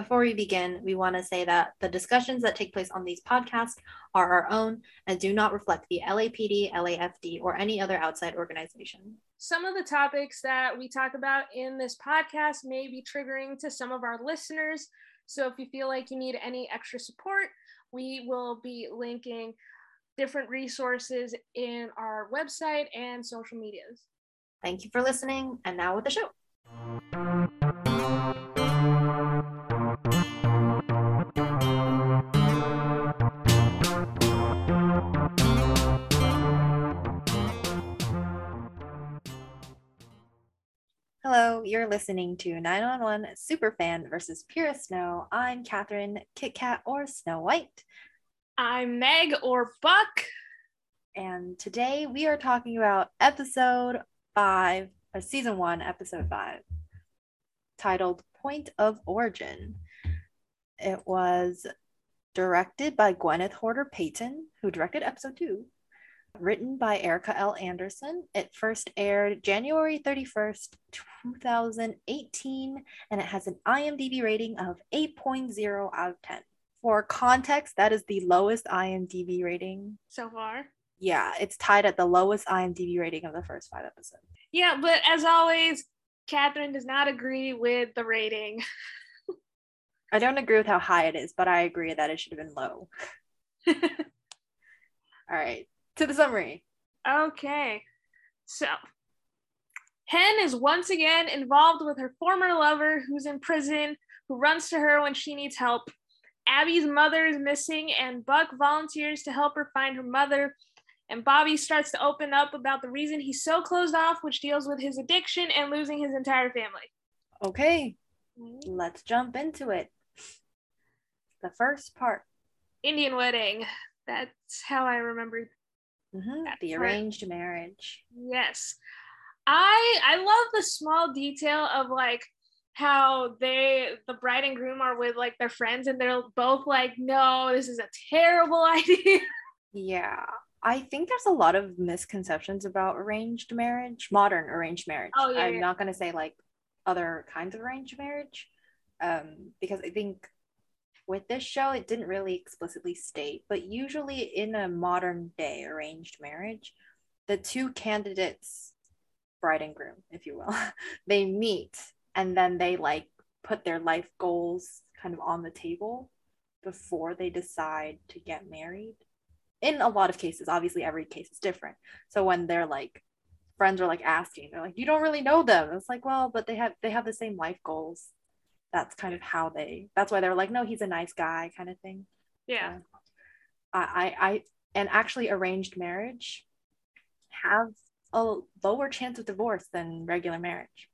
Before we begin, we want to say that the discussions that take place on these podcasts are our own and do not reflect the LAPD, LAFD, or any other outside organization. Some of the topics that we talk about in this podcast may be triggering to some of our listeners. So if you feel like you need any extra support, we will be linking different resources in our website and social medias. Thank you for listening, and now with the show. Hello, you're listening to 911 Superfan versus Pure Snow. I'm Catherine, Kit Kat, or Snow White. I'm Meg or Buck. And today we are talking about episode five, or season one, episode five, titled Point of Origin. It was directed by Gwyneth Horder Payton, who directed episode two, written by Erica L. Anderson. It first aired January 31st, 2018, and it has an IMDb rating of 8.0 out of 10. For context, that is the lowest IMDb rating so far. Yeah, it's tied at the lowest IMDb rating of the first five episodes. Yeah, but as always, Catherine does not agree with the rating. I don't agree with how high it is, but I agree that it should have been low. All right, to the summary. Okay. So, Hen is once again involved with her former lover who's in prison, who runs to her when she needs help. Abby's mother is missing, and Buck volunteers to help her find her mother. And Bobby starts to open up about the reason he's so closed off, which deals with his addiction and losing his entire family. Okay, mm-hmm. let's jump into it. The first part Indian wedding. That's how I remember mm-hmm. the arranged marriage. Yes. I I love the small detail of like how they the bride and groom are with like their friends and they're both like no this is a terrible idea yeah i think there's a lot of misconceptions about arranged marriage modern arranged marriage oh, yeah, i'm yeah. not going to say like other kinds of arranged marriage um, because i think with this show it didn't really explicitly state but usually in a modern day arranged marriage the two candidates bride and groom if you will they meet and then they like put their life goals kind of on the table before they decide to get married. In a lot of cases obviously every case is different. So when they're like friends are like asking they're like you don't really know them. It's like well but they have they have the same life goals that's kind of how they that's why they're like no he's a nice guy kind of thing yeah so, I, I i and actually arranged marriage have a lower chance of divorce than regular marriage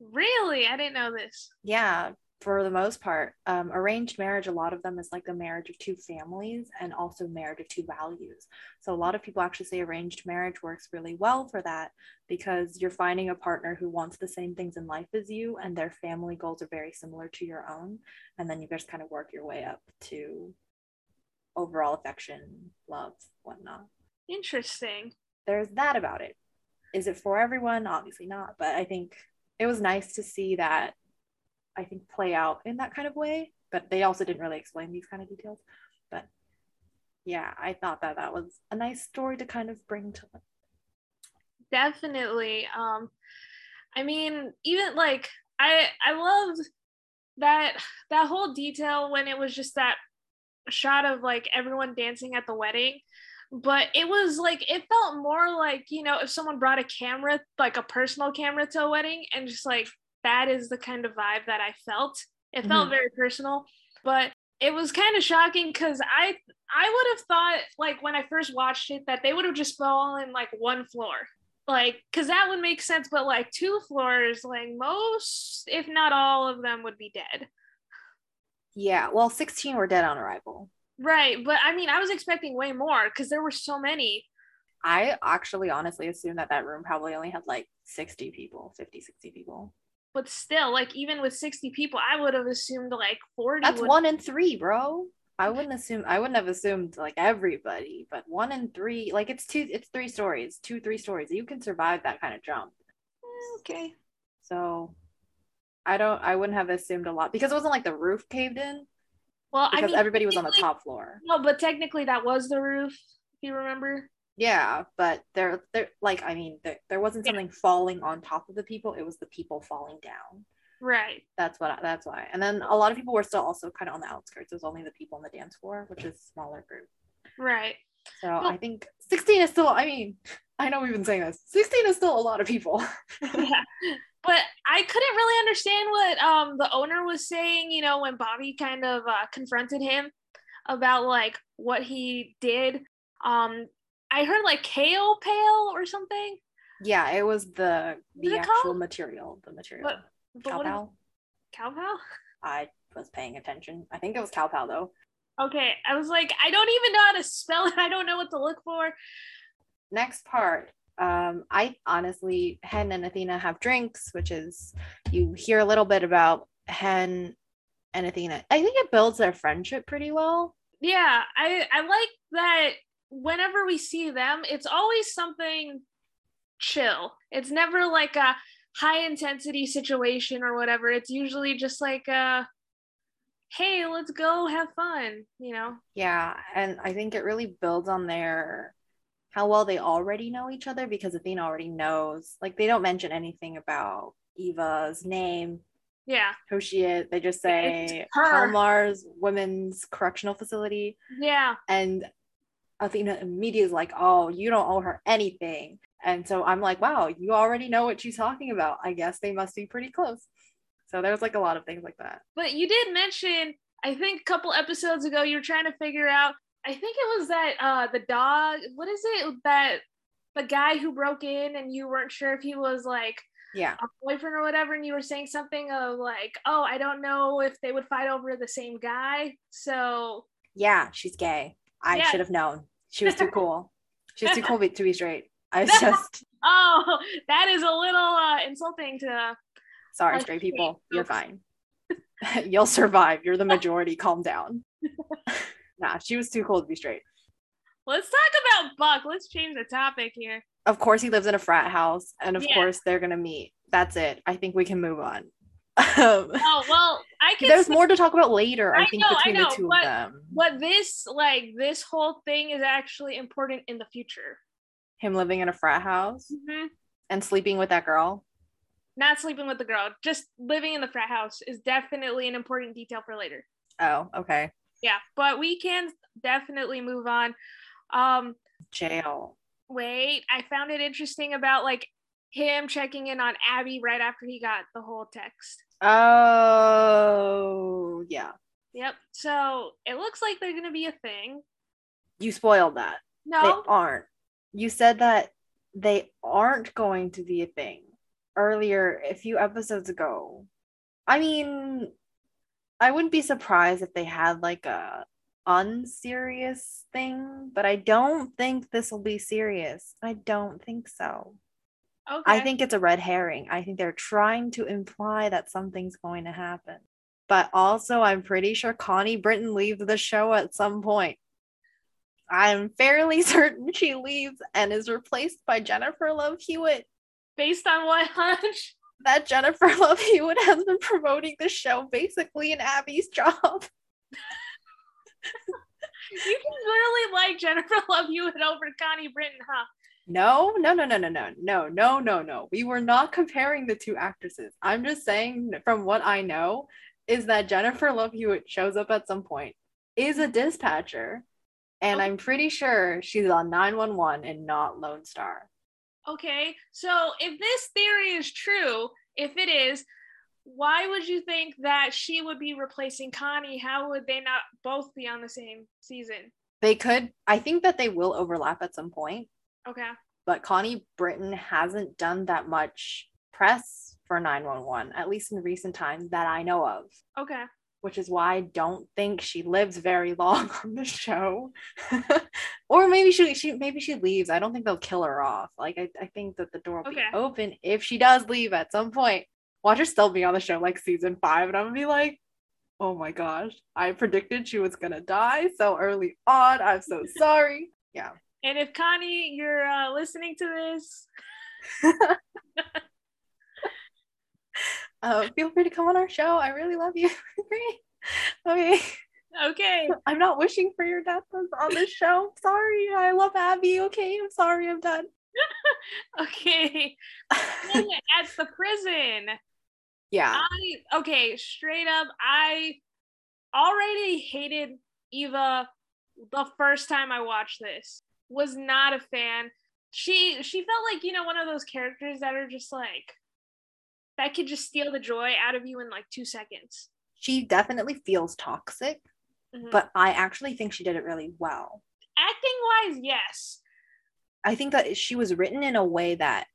Really? I didn't know this. Yeah, for the most part. Um, arranged marriage, a lot of them is like a marriage of two families and also marriage of two values. So a lot of people actually say arranged marriage works really well for that because you're finding a partner who wants the same things in life as you and their family goals are very similar to your own. And then you just kind of work your way up to overall affection, love, whatnot. Interesting. There's that about it. Is it for everyone? Obviously not, but I think it was nice to see that I think play out in that kind of way. But they also didn't really explain these kind of details. But yeah, I thought that that was a nice story to kind of bring to life. Definitely. Um, I mean, even like I I loved that that whole detail when it was just that shot of like everyone dancing at the wedding but it was like it felt more like you know if someone brought a camera like a personal camera to a wedding and just like that is the kind of vibe that i felt it felt mm-hmm. very personal but it was kind of shocking because i i would have thought like when i first watched it that they would have just fallen like one floor like because that would make sense but like two floors like most if not all of them would be dead yeah well 16 were dead on arrival Right. But I mean, I was expecting way more because there were so many. I actually honestly assumed that that room probably only had like 60 people, 50, 60 people. But still, like, even with 60 people, I would have assumed like 40. That's would- one in three, bro. I wouldn't assume, I wouldn't have assumed like everybody, but one in three, like, it's two, it's three stories, two, three stories. You can survive that kind of jump. Eh, okay. So I don't. I wouldn't have assumed a lot because it wasn't like the roof caved in. Well, Because I mean, everybody was on the top floor. No, but technically that was the roof. If you remember. Yeah, but there, there, like, I mean, there, there wasn't Yeah. something falling on top of the people. It was the people falling down. Right. That's what. I, that's why. And then a lot of people were still also kind of on the outskirts. It was only the people on the dance floor, which is a smaller group. Right. So Well- I think 16 is still. I mean, I know we've been saying this. 16 is still a lot of people. yeah. But I couldn't really understand what um the owner was saying, you know, when Bobby kind of uh, confronted him about like what he did. Um I heard like kale pale or something. yeah, it was the the actual called? material. The material. But what is Cowpal. Cowpal? I was paying attention. I think it was cowpal though. Okay. I was like, I don't even know how to spell it. I don't know what to look for. next part um i honestly hen and athena have drinks which is you hear a little bit about hen and athena i think it builds their friendship pretty well Yeah, I I like that whenever we see them, it's always something chill. It's never like a high intensity situation or whatever. It's usually just like a hey, let's go have fun, you know. yeah and i think it really builds on their how well they already know each other because athena already knows like they don't mention anything about eva's name Yeah. who she is they just say. Kalmar's women's correctional facility Yeah. and Athena immediately is like, "Oh, you don't owe her anything." And so I'm like, "Wow, you already know what she's talking about. I guess they must be pretty close." So there's like a lot of things like that. But you did mention, I think a couple episodes ago, you were trying to figure out. I think it was that uh the dog. What is it that the guy who broke in and you weren't sure if he was like Yeah. a boyfriend or whatever, and you were saying something of like, oh, I don't know if they would fight over the same guy. So Yeah, she's gay. I Yeah. should have known. She was too cool. She's too cool to be straight. I was just oh, that is a little uh, insulting to. sorry, Oh, straight people. You're fine. You'll survive. You're the majority. Calm down. nah, she was too cool to be straight. Let's talk about Buck. Let's change the topic here. of course he lives in a frat house and of Yeah. course they're gonna meet that's it i think we can move on um, Oh well, I can. there's say more to talk about later i, I think know, I between know, the two but- of them But this, like, this whole thing is actually important in the future. him living in a frat house hmm and sleeping with that girl Not sleeping with the girl, just living in the frat house is definitely an important detail for later. oh okay Yeah, but we can definitely move on. Um, jail wait, I found it interesting about like him checking in on Abby right after he got the whole text. Oh yeah Yep. So it looks like they're gonna be a thing. you spoiled that No. they aren't you said that they aren't going to be a thing earlier a few episodes ago i mean i wouldn't be surprised if they had like a unserious thing but i don't think this will be serious i don't think so okay. i think it's a red herring i think they're trying to imply that something's going to happen but also i'm pretty sure connie britton leaves the show at some point i'm fairly certain she leaves and is replaced by jennifer love hewitt based on what hunch? that jennifer love hewitt has been promoting the show basically in abby's job You can literally like Jennifer Love Hewitt over Connie Britton, huh? No, no, no, no, no, no, no, no, no, no. We were not comparing the two actresses. I'm just saying, from what I know, is that Jennifer Love Hewitt shows up at some point, is a dispatcher, and Okay. I'm pretty sure she's on 911 and not Lone Star. Okay, so if this theory is true, if it is, why would you think that she would be replacing Connie? How would they not both be on the same season? They could, I think that they will overlap at some point, Okay. but Connie Britton hasn't done that much press for 911, at least in recent times that I know of. Okay. which is why I don't think she lives very long on the show. or maybe she she maybe she leaves. I don't think they'll kill her off. Like I, I think that the door will Okay. be open if she does leave at some point. Watch her still be on the show like season five, and I'm gonna be like, oh my gosh, I predicted she was gonna die so early on. I'm so sorry. Yeah. And if Connie, you're uh, listening to this, uh, feel free to come on our show. I really love you. okay. Okay. I'm not wishing for your death on this show. Sorry. I love Abby. Okay. I'm sorry. I'm done. okay. At the prison. Yeah. I okay, straight up, I already hated Eva the first time I watched this. Was not a fan. She she felt like, you know, one of those characters that are just like that could just steal the joy out of you in like 2 seconds. She definitely feels toxic, mm-hmm. but I actually think she did it really well. Acting wise, yes. I think that she was written in a way that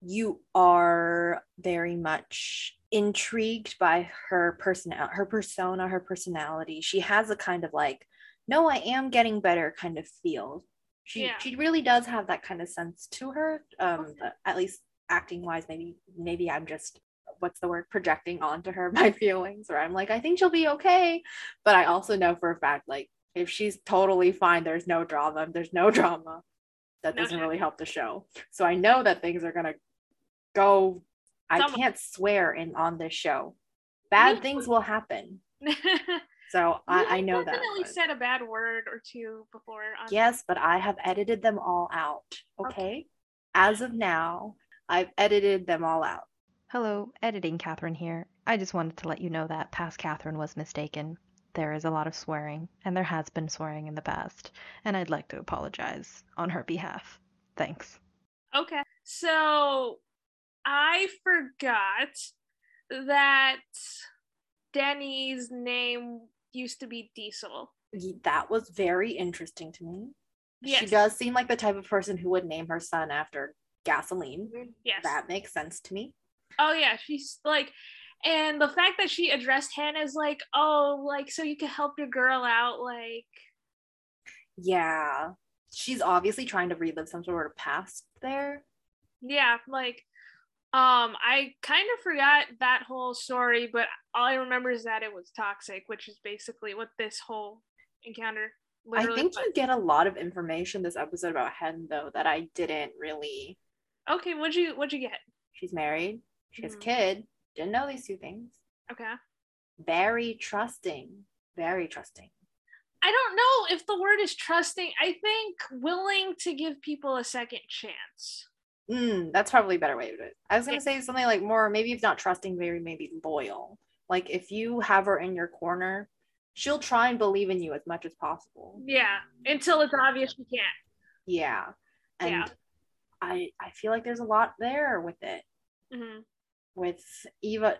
you are very much intrigued by her person her persona her personality she has a kind of like no i am getting better kind of feel she yeah. she really does have that kind of sense to her um at least acting wise maybe maybe i'm just what's the word projecting onto her my feelings or i'm like i think she'll be okay but i also know for a fact like if she's totally fine there's no drama there's no drama that doesn't really help the show so i know that things are going to go I can't swear in on this show. Bad things will happen. So I, I know that. Definitely said a bad word or two before. yes, but I have edited them all out. Okay? okay. As of now, I've edited them all out. Hello, editing Catherine here. I just wanted to let you know that past Catherine was mistaken. There is a lot of swearing, and there has been swearing in the past, and I'd like to apologize on her behalf. Thanks. Okay. So I forgot that Denny's name used to be Diesel. That was very interesting to me. Yes. She does seem like the type of person who would name her son after gasoline. Mm-hmm. Yes. That makes sense to me. Oh yeah, she's like and the fact that she addressed Hannah as like, oh, like so you can help your girl out, like Yeah. She's obviously trying to relive some sort of past there. Yeah, like um, I kind of forgot that whole story, but all I remember is that it was toxic, which is basically what this whole encounter. I think was. you get a lot of information this episode about Hen though that I didn't really. Okay, what'd you what'd you get? She's married. She has mm-hmm. a kid. Didn't know these two things. Okay. Very trusting. Very trusting. I don't know if the word is trusting. I think willing to give people a second chance. Mm, that's probably a better way to do it. I was gonna say something like more maybe if not trusting, maybe maybe loyal. Like if you have her in your corner, she'll try and believe in you as much as possible. Yeah, until it's obvious she can't. Yeah, and yeah. I I feel like there's a lot there with it. Mm-hmm. With Eva,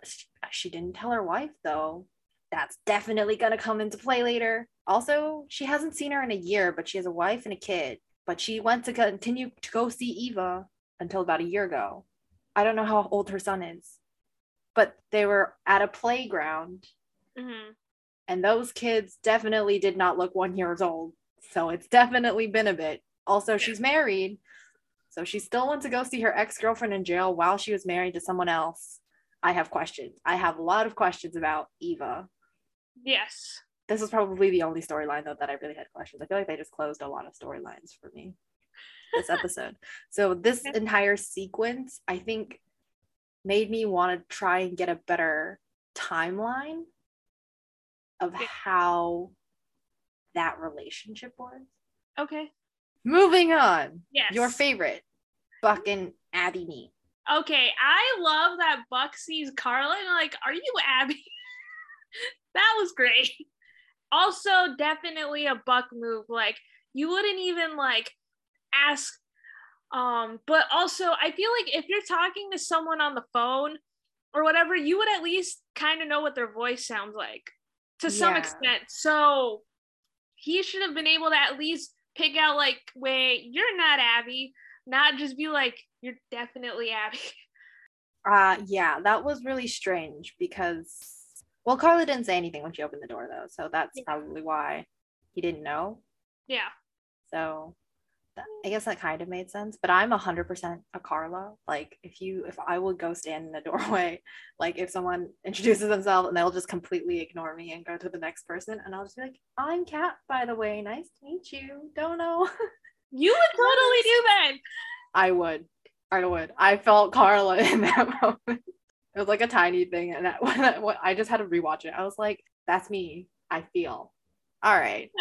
she didn't tell her wife though. That's definitely gonna come into play later. Also, she hasn't seen her in a year, but she has a wife and a kid. But she went to continue to go see Eva until about a year ago. I don't know how old her son is, but they were at a playground. Mm-hmm. And those kids definitely did not look one years old. So it's definitely been a bit. Also, she's married. So she still went to go see her ex girlfriend in jail while she was married to someone else. I have questions. I have a lot of questions about Eva. Yes. This is probably the only storyline, though, that I really had questions. I feel like they just closed a lot of storylines for me this episode. So this entire sequence, I think, made me want to try and get a better timeline of how that relationship was. Okay. Moving on. Yes. Your favorite, Buck and Abby meet. Okay, I love that Buck sees Carla and like, are you Abby? that was great. Also, definitely a Buck move. Like, you wouldn't even like ask um but also i feel like if you're talking to someone on the phone or whatever you would at least kind of know what their voice sounds like to some yeah. extent so he should have been able to at least pick out like wait you're not abby not just be like you're definitely abby uh yeah that was really strange because well carla didn't say anything when she opened the door though so that's yeah. probably why he didn't know yeah so I guess that kind of made sense, but I'm 100% a Carla. Like if you if I would go stand in the doorway, like if someone introduces themselves and they'll just completely ignore me and go to the next person and I'll just be like, "I'm Kat, by the way. Nice to meet you. Don't know." You would totally do that. I would. I would. I felt Carla in that moment. It was like a tiny thing, and I, when I, when I just had to rewatch it. I was like, "That's me. I feel." All right.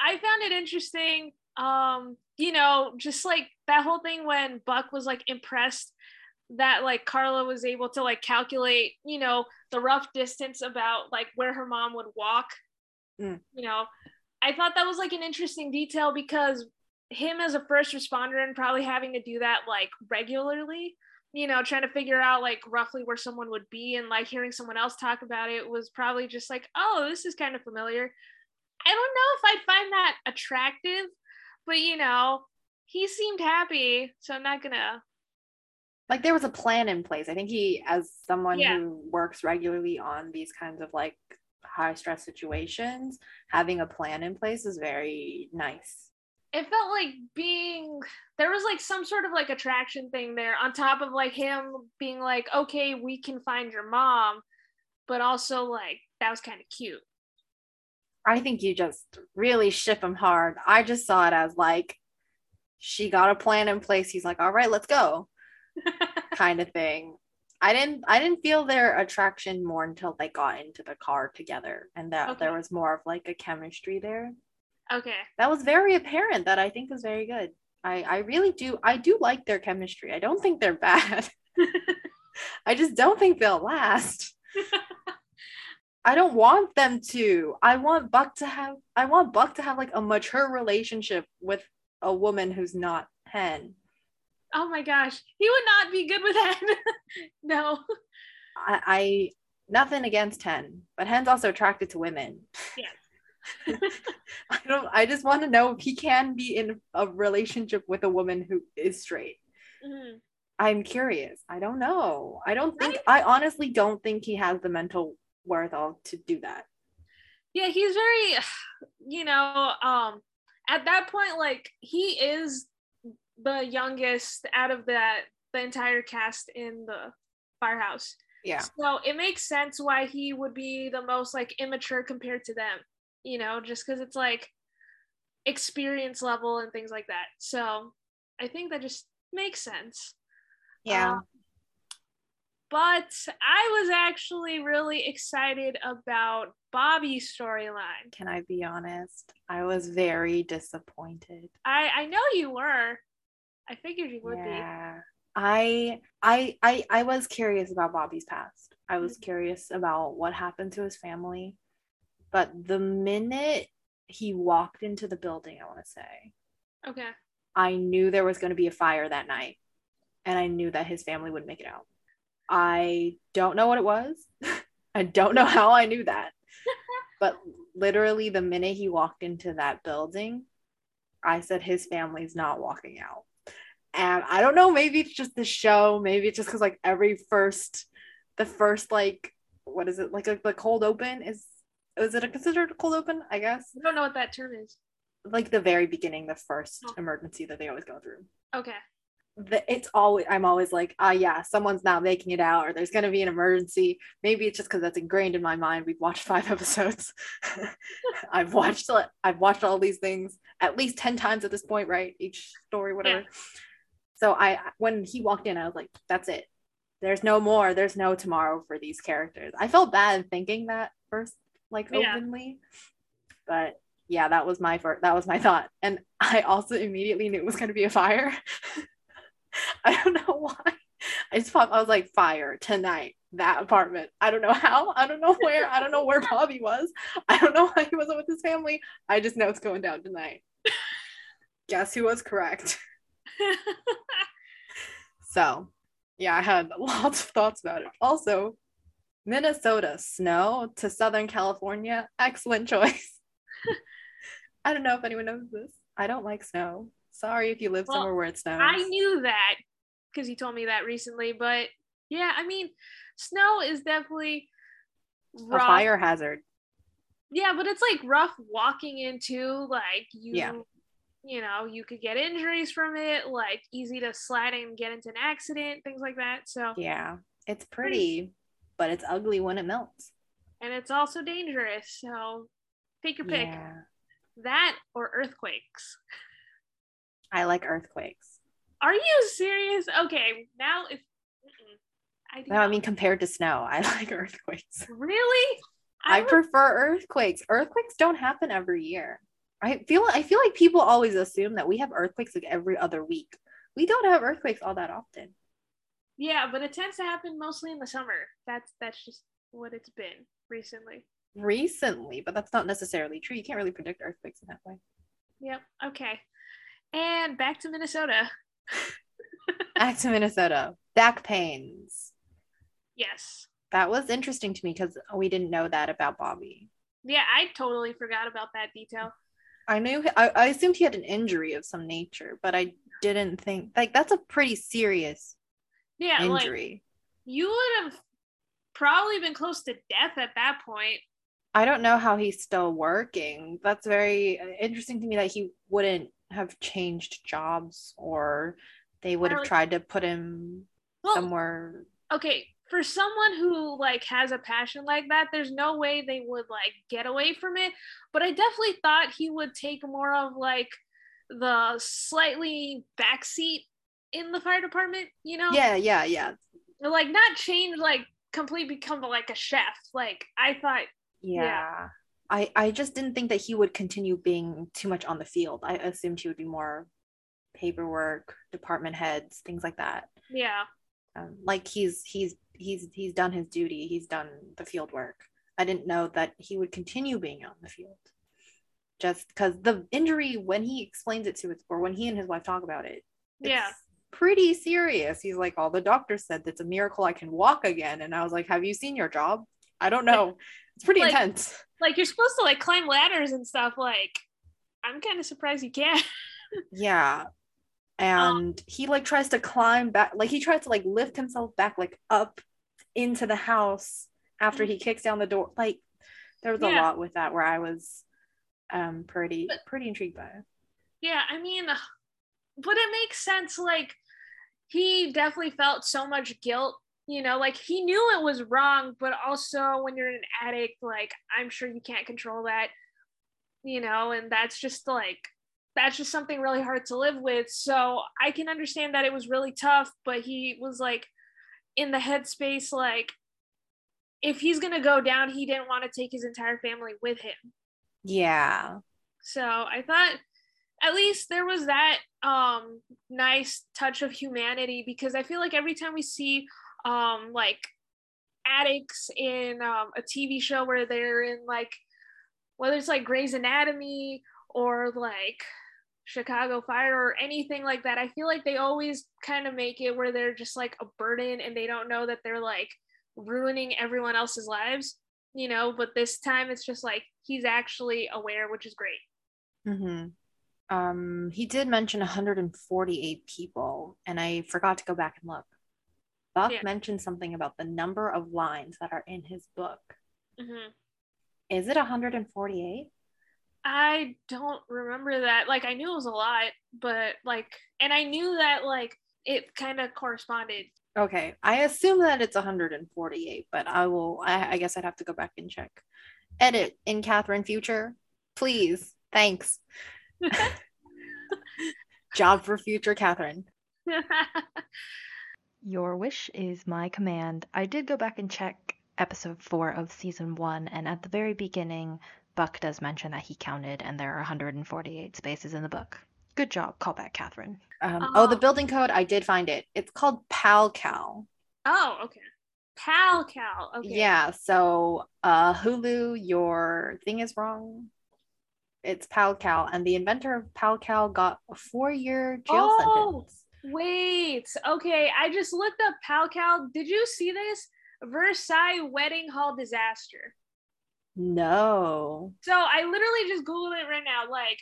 I found it interesting. Um, you know, just like that whole thing when Buck was like impressed that like Carla was able to like calculate, you know, the rough distance about like where her mom would walk. Mm. You know, I thought that was like an interesting detail because him as a first responder and probably having to do that like regularly, you know, trying to figure out like roughly where someone would be and like hearing someone else talk about it was probably just like, oh, this is kind of familiar. I don't know if I'd find that attractive, but you know, he seemed happy, so I'm not gonna like there was a plan in place. I think he, as someone Yeah. who works regularly on these kinds of like high stress situations, having a plan in place is very nice. it felt like being there was like some sort of like attraction thing there on top of like him being like okay we can find your mom but also like that was kind of cute I think you just really ship him hard. I just saw it as like she got a plan in place. He's like, all right, let's go, kind of thing. I didn't I didn't feel their attraction more until they got into the car together and that Okay. there was more of like a chemistry there. okay That was very apparent that I think is very good. I, I really do I do like their chemistry. I don't think they're bad. I just don't think they'll last. I don't want them to. I want Buck to have I want Buck to have like a mature relationship with a woman who's not Hen. oh my gosh he would not be good with Hen. no I, I nothing against Hen, but Hen's also attracted to women. Yes. I don't I just want to know if he can be in a relationship with a woman who is straight. Mhm. I'm curious. I don't know. I don't think I honestly don't think he has the mental wherewithal to do that. yeah he's very you know um at that point like he is the youngest out of that the entire cast in the firehouse Yeah. So it makes sense why he would be the most like immature compared to them, you know, just because it's like experience level and things like that. So I think that just makes sense. Yeah. Um, but I was actually really excited about Bobby's storyline. Can I be honest? I was very disappointed. I I know you were. I figured you would yeah. I I I I was curious about Bobby's past. I was mm. curious about what happened to his family. But the minute he walked into the building, I want to say. Okay. I knew there was going to be a fire that night. And I knew that his family would make it out. I don't know what it was. I don't know how I knew that. but literally, the minute he walked into that building, I said his family's not walking out. And I don't know, maybe it's just the show. Maybe it's just because, like, every first, the first, like, what is it? Like, a, the cold open is, is it a considered a cold open? I guess. I don't know what that term is. Like, the very beginning, the first Oh. emergency that they always go through Okay. The, it's always I'm always like, ah, yeah, someone's not making it out, or there's gonna be an emergency. Maybe it's just because that's ingrained in my mind. We've watched five episodes. I've watched I've watched all these things at least ten times at this point, right? Each story, whatever. So I when he walked in, I was like, that's it. There's no more. There's no tomorrow for these characters. I felt bad thinking that first, like Yeah. openly, but yeah, that was my first. That was my thought, and I also immediately knew it was going to be a fire. I don't know why. I just popped. I was like, fire tonight. That apartment. I don't know how. I don't know where. I don't know where Bobby was. I don't know why he wasn't with his family. I just know it's going down tonight. Guess who was correct? So, yeah, I had lots of thoughts about it. Also, Minnesota snow to Southern California, excellent choice. I don't know if anyone knows this. I don't like snow. Sorry if you live Well, somewhere where it snows. I knew that because you told me that recently, but yeah, I mean, snow is definitely a fire hazard. Yeah, but it's like rough walking into like you Yeah. you know, you could get injuries from it, like easy to slide and get into an accident, things like that. So Yeah, it's pretty, but it's ugly when it melts. and it's also dangerous. So take your pick. Yeah, That or earthquakes. I like earthquakes. Are you serious? Okay, now if. I No, I mean compared to snow, I like earthquakes. really? I, would- prefer earthquakes. Earthquakes don't happen every year. I feel I feel like people always assume that we have earthquakes like every other week. We don't have earthquakes all that often. Yeah, but it tends to happen mostly in the summer. That's that's just what it's been recently. Recently, but that's not necessarily true. You can't really predict earthquakes in that way. Yep. Okay. And back to Minnesota. Back to Minnesota. Back pains. Yes. That was interesting to me because we didn't know that about Bobby. Yeah, I totally forgot about that detail. I knew I, I assumed he had an injury of some nature, but I didn't think like that's a pretty serious Yeah, like injury. you would have probably been close to death at that point. I don't know how he's still working. That's very uh, interesting to me that he wouldn't have changed jobs or they would have Well, tried to put him Well, somewhere. okay, for someone who like has a passion like that, there's no way they would like get away from it. But I definitely thought he would take more of like the slightly backseat in the fire department, you know? Yeah, yeah, yeah. Like not change like completely become like a chef. Like I thought Yeah. Yeah. I, I just didn't think that he would continue being too much on the field. I assumed he would be more paperwork, department heads, things like that. yeah. Um, like he's he's he's he's done his duty. He's done the field work. I didn't know that he would continue being on the field. Just because the injury, when he explains it to it, or when he and his wife talk about it, it's Yeah. pretty serious. He's like, "All the doctors said that's a miracle I can walk again," and I was like, "Have you seen your job?" I don't know. It's pretty Like- intense. Like you're supposed to like climb ladders and stuff. Like I'm kind of surprised you can. Yeah. And he like tries to climb back, like he tries to like lift himself back, like up into the house after he kicks down the door. Like there was a lot with that where I was um pretty But- pretty intrigued by it. Yeah, I mean, but it makes sense. Like, he definitely felt so much guilt, you know, like he knew it was wrong, but also when you're an addict, like, I'm sure you can't control that, you know, and that's just like, that's just something really hard to live with. So I can understand that it was really tough, but he was like in the headspace, like, if he's gonna go down, he didn't want to take his entire family with him. Yeah. So I thought at least there was that um nice touch of humanity because I feel like every time we see um like addicts in um, a TV show where they're in like whether it's like Grey's Anatomy or like Chicago Fire or anything like that, I feel like they always kind of make it where they're just like a burden and they don't know that they're like ruining everyone else's lives, you know. But this time it's just like he's actually aware, which is great. hmm Um, he did mention 148 people, and I forgot to go back and look. Buck Yeah. mentioned something about the number of lines that are in his book. hmm Is it 148? I don't remember that. Like I knew it was a lot, but like, and I knew that like it kind of corresponded. Okay, I assume that it's 148, but I will. I, I guess I'd have to go back and check. Edit in Catherine future, please. Thanks. Job for future Catherine. Your wish is my command. I did go back and check episode four of season one, and at the very beginning, Buck does mention that he counted, and there are 148 spaces in the book. Good job. Call back, Catherine. Um, oh, the Oh. building code. I did find it. It's called PalCal. oh, okay. Pal Cal. Okay. Yeah. So, uh, Hulu, your thing is wrong. It's PalCal, and the inventor of PalCal got a four-year jail Oh. sentence. Wait. Okay. I just looked up Pal Cal. Did you see this? Versailles wedding hall disaster. No. So I literally just Googled it right now, like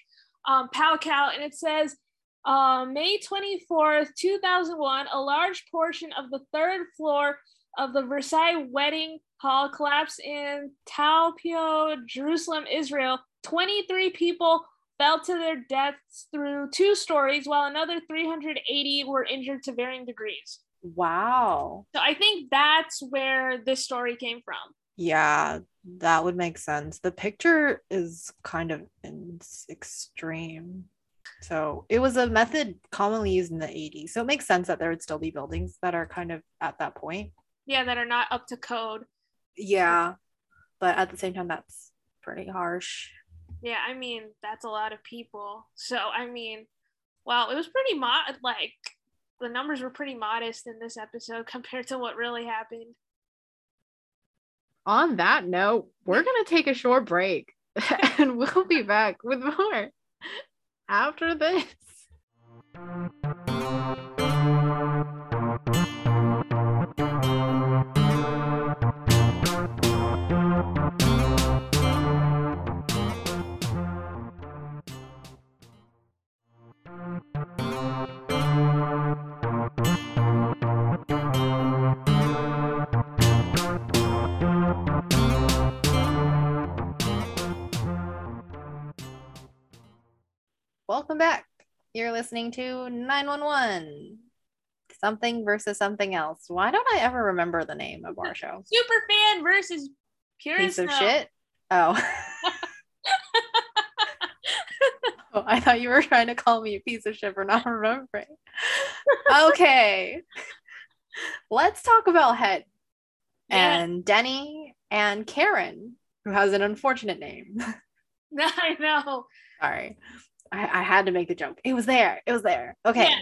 um, PalCal, and it says uh, May 24th, 2001, a large portion of the third floor of the Versailles Wedding Hall collapsed in Talpiot, Jerusalem, Israel. 23 people fell to their deaths through two stories, while another 380 were injured to varying degrees. Wow. So I think that's where this story came from. Yeah, that would make sense. The picture is kind of in extreme. So it was a method commonly used in the 80s. So it makes sense that there would still be buildings that are kind of at that point. Yeah, that are not up to code. Yeah. But at the same time, that's pretty harsh. Yeah, I mean, that's a lot of people. So, I mean, well, it was pretty mod like the numbers were pretty modest in this episode compared to what really happened. On that note, we're going to take a short break and we'll be back with more after this. Welcome back. You're listening to 911. Something versus something else. Why don't I ever remember the name of our show? Super fan versus pure Piece of shit. Oh. Oh, I thought you were trying to call me a piece of shit for not remembering. okay. Let's talk about Hen Yeah. and Denny and Karen, who has an unfortunate name. I know. Sorry. I, I had to make the joke. It was there. It was there. Okay. Yeah.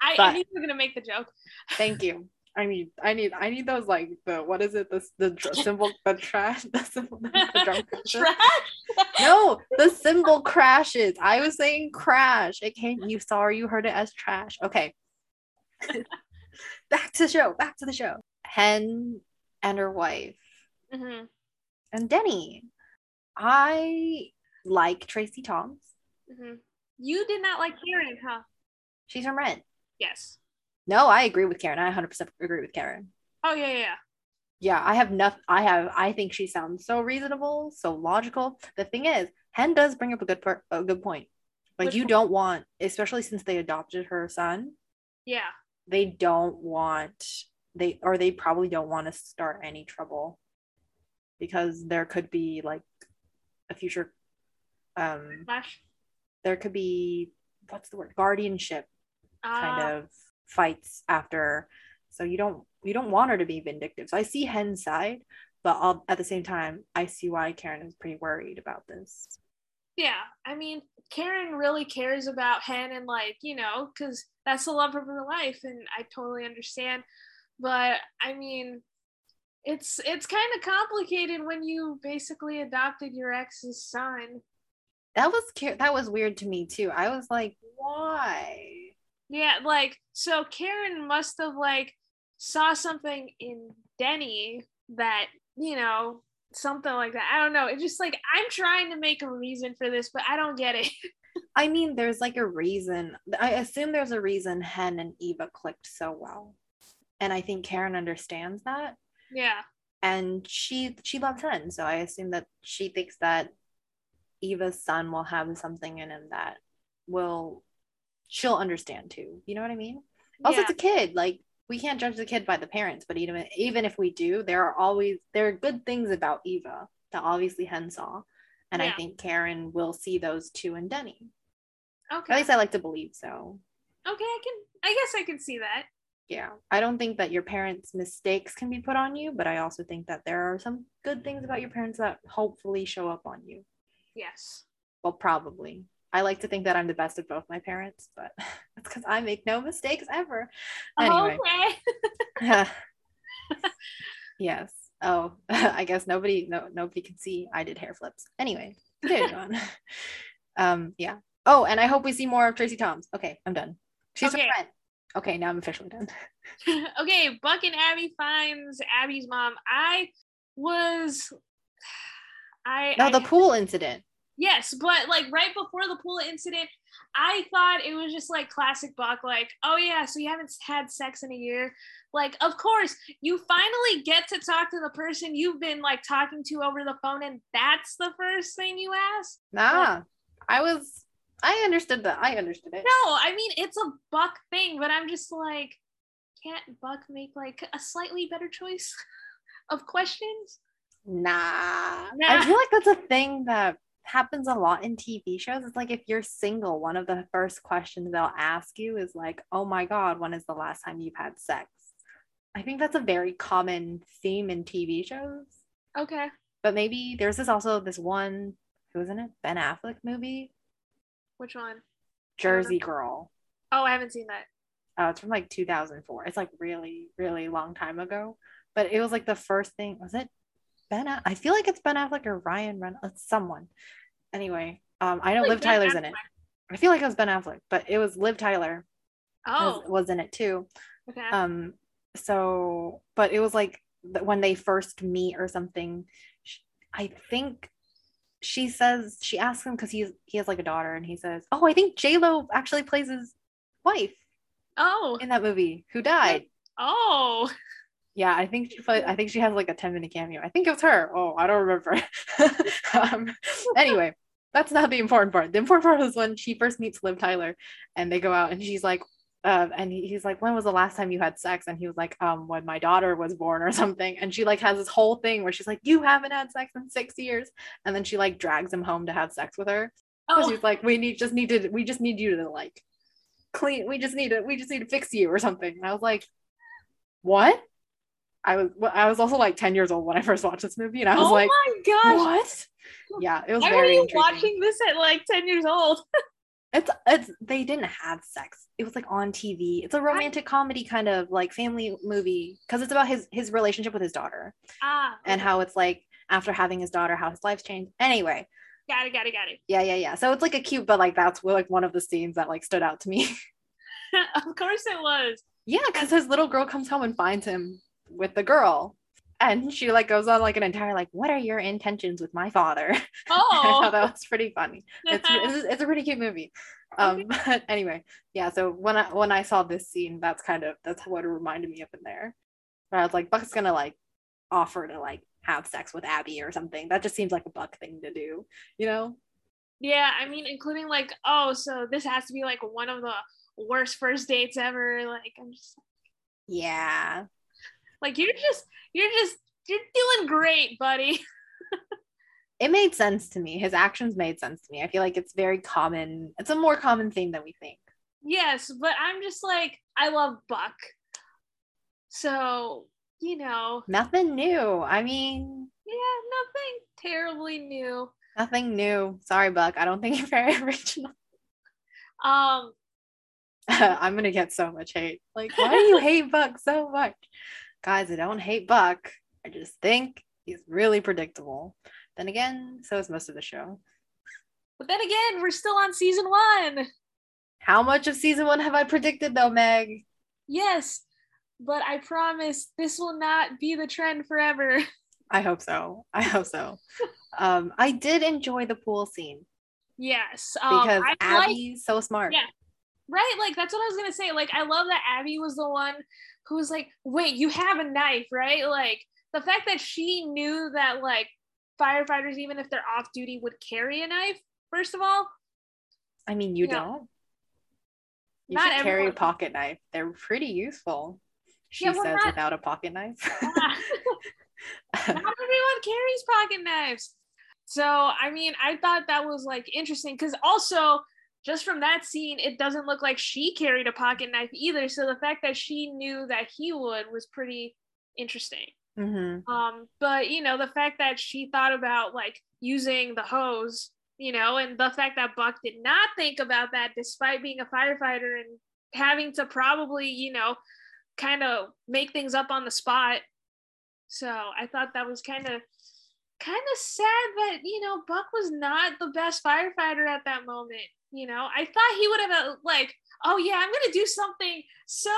I, I knew you were gonna make the joke. Thank you. I need I need I need those like the what is it? The the symbol the trash the symbol the drum Trash. No, the symbol crashes. I was saying crash. It came you saw you heard it as trash. Okay. back to the show. Back to the show. Hen and her wife hmm and Denny. I like Tracie Thoms. Hmm You did not like Karen, huh? She's from Rent. Yes. No, I agree with Karen. I 100% agree with Karen. Oh yeah, yeah, yeah. Yeah, I have nothing. I have. I think she sounds so reasonable, so logical. The thing is, Hen does bring up a good part, a good point. Like Which you one? don't want, especially since they adopted her son, Yeah. they don't want they or they probably don't want to start any trouble because there could be like a future. Um, Flash. There could be what's the word guardianship kind Ah, of fights after so you don't you don't want her to be vindictive so i see hen's side but I'll, at the same time i see why karen is pretty worried about this Yeah. I mean, Karen really cares about Hen and like, you know, because that's the love of her life, and I totally understand. But I mean, it's it's kind of complicated when you basically adopted your ex's son. That was that was weird to me too i was like why Yeah, like so Karen must have like saw something in Denny that, you know, something like that. I don't know. It's just like I'm trying to make a reason for this, but I don't get it. i mean there's like a reason i assume there's a reason hen and eva clicked so well and i think karen understands that yeah. and she she loves hen so i assume that she thinks that eva's son will have something in him that will she'll understand too you know what i mean also yeah. it's a kid like we can't judge the kid by the parents but even even if we do there are always there are good things about eva that obviously hen saw and i think karen will see those too in denny Okay. at least i like to believe so okay, I can I guess I can see that. yeah i don't think that your parents mistakes can be put on you but i also think that there are some good things about your parents that hopefully show up on you Yes. well probably. I like to think that i'm the best of both my parents but that's because i make no mistakes ever. Anyway. Okay. yes. Oh i guess nobody no nobody can see i did hair flips. Anyway there on. Um yeah. Oh and i hope we see more of Tracie Thoms. Okay i'm done. She's Okay. a friend. Okay now i'm officially done. Okay, Buck and Abby finds Abby's mom. I was I no I- the pool incident Yes, but like right before the pool incident, I thought it was just like classic Buck, like, oh yeah, so you haven't had sex in a year. Like, of course, you finally get to talk to the person you've been like talking to over the phone, and that's the first thing you ask. nah i was i understood that i understood it No, I mean it's a Buck thing, but I'm just like, can't Buck make like a slightly better choice of questions? Nah. nah. I feel like that's a thing that happens a lot in TV shows. It's like if you're single, one of the first questions they'll ask you is like, "Oh my god, when is the last time you've had sex?" I think that's a very common theme in TV shows. Okay. But maybe there's this also this one who was in it? Ben Affleck movie? Which one? Jersey Girl. Oh, I haven't seen that. Oh, it's from like 2004. It's like really, really long time ago. But it was like the first thing. Was it Ben? I feel like it's Ben Affleck or Ryan Reynolds. Someone. Anyway, um, I know Like Liv Tyler's in it. I feel like it was Ben Affleck, but it was Liv Tyler Oh, was, was in it too. okay. Um, so, but it was like when they first meet or something. sh- I think she says she asks him because he's he has like a daughter, and he says, "Oh, I think J Lo actually plays his wife oh, in that movie who died." oh. Yeah, I think she play, I think she has like a 10 minute cameo. I think it was her. Oh, I don't remember. um, anyway, that's not the important part. The important part is when she first meets Liv Tyler and they go out and she's like, uh, and he, he's like, when was the last time you had sex? And he was like, um, when my daughter was born or something. And she like has this whole thing where she's like, you haven't had sex in six years. And then she like drags him home to have sex with her. Because Oh, she's like, we need just need to we just need you to like clean. We just need to we just need to fix you or something. And I was like, what? I was well, I was also like 10 years old when I first watched this movie, and I was oh like, my gosh. what? Yeah, it was Why were you intriguing. watching this at like 10 years old? It's it's they didn't have sex. It was like on TV. It's a romantic comedy kind of like family movie because it's about his his relationship with his daughter ah, and how it's like after having his daughter how his life's changed. Anyway, got it, got it, got it. yeah, yeah, yeah. So it's like a cute, but like that's like one of the scenes that like stood out to me. of course it was. Yeah, because his little girl comes home and finds him with the girl. And she like goes on like an entire like, what are your intentions with my father? Oh, that was pretty funny. It's it's, it's a pretty cute movie. Um, but anyway, yeah. So when I when I saw this scene, that's kind of that's what it reminded me of in there. But I was like, Buck's gonna like offer to like have sex with Abby or something. That just seems like a Buck thing to do, you know? yeah. I mean, including like, oh, so this has to be like one of the worst first dates ever. Like, I'm just Yeah. Like, you're just, you're just, you're doing great, buddy. It made sense to me. His actions made sense to me. I feel like it's very common. It's a more common thing than we think. Yes, but I'm just like, I love Buck. So, you know, Nothing new. I mean, yeah, nothing terribly new. Nothing new. Sorry, Buck. I don't think you're very original. Um, I'm gonna get so much hate. Like, why do you hate Buck so much? Guys, I don't hate Buck. I just think he's really predictable. Then again, so is most of the show. but then again, we're still on season one. How much of season one have I predicted though, Meg? Yes, but I promise this will not be the trend forever. I hope so. I hope so. um, I did enjoy the pool scene yes, um, because I like Abby's so smart. Yeah. Right. Like that's what I was gonna say. Like I love that Abby was the one who was like, "Wait, you have a knife, right?" Like the fact that she knew that like firefighters, even if they're off duty, would carry a knife. First of all, I mean, you Yeah. don't. You Not should carry a pocket knife. They're pretty useful. She Yeah, says not- without a pocket knife. not everyone carries pocket knives. So, I mean, I thought that was like interesting because also, just from that scene, it doesn't look like she carried a pocket knife either. So, the fact that she knew that he would was pretty interesting. hmm Um, but you know, the fact that she thought about like using the hose, you know, and the fact that Buck did not think about that despite being a firefighter and having to probably, you know, kind of make things up on the spot. So I thought that was kind of kind of sad that, you know, Buck was not the best firefighter at that moment. You know, I thought he would have uh, like, oh yeah, I'm gonna do something so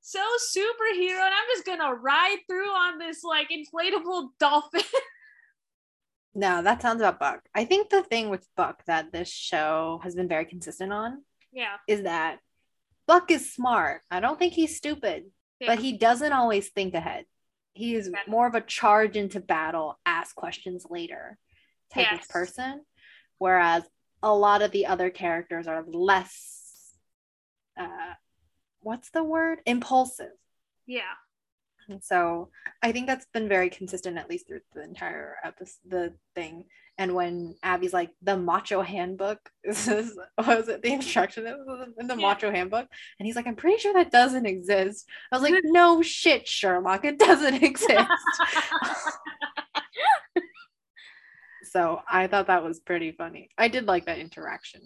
so superhero and I'm just gonna ride through on this like inflatable dolphin. No, that sounds about Buck. I think the thing with Buck that this show has been very consistent on yeah. is that Buck is smart. I don't think he's stupid, but he doesn't always think ahead. He is Yeah. more of a charge into battle, ask questions later type Yes. of person. Whereas a lot of the other characters are less, uh, what's the word? Impulsive. yeah. And so I think that's been very consistent, at least through the entire episode, the thing. And when Abby's like, the macho handbook, this is, was it the instruction that was in the Yeah. macho handbook? And he's like, I'm pretty sure that doesn't exist. I was like, no shit, Sherlock, it doesn't exist. so I thought that was pretty funny. I did like that interaction.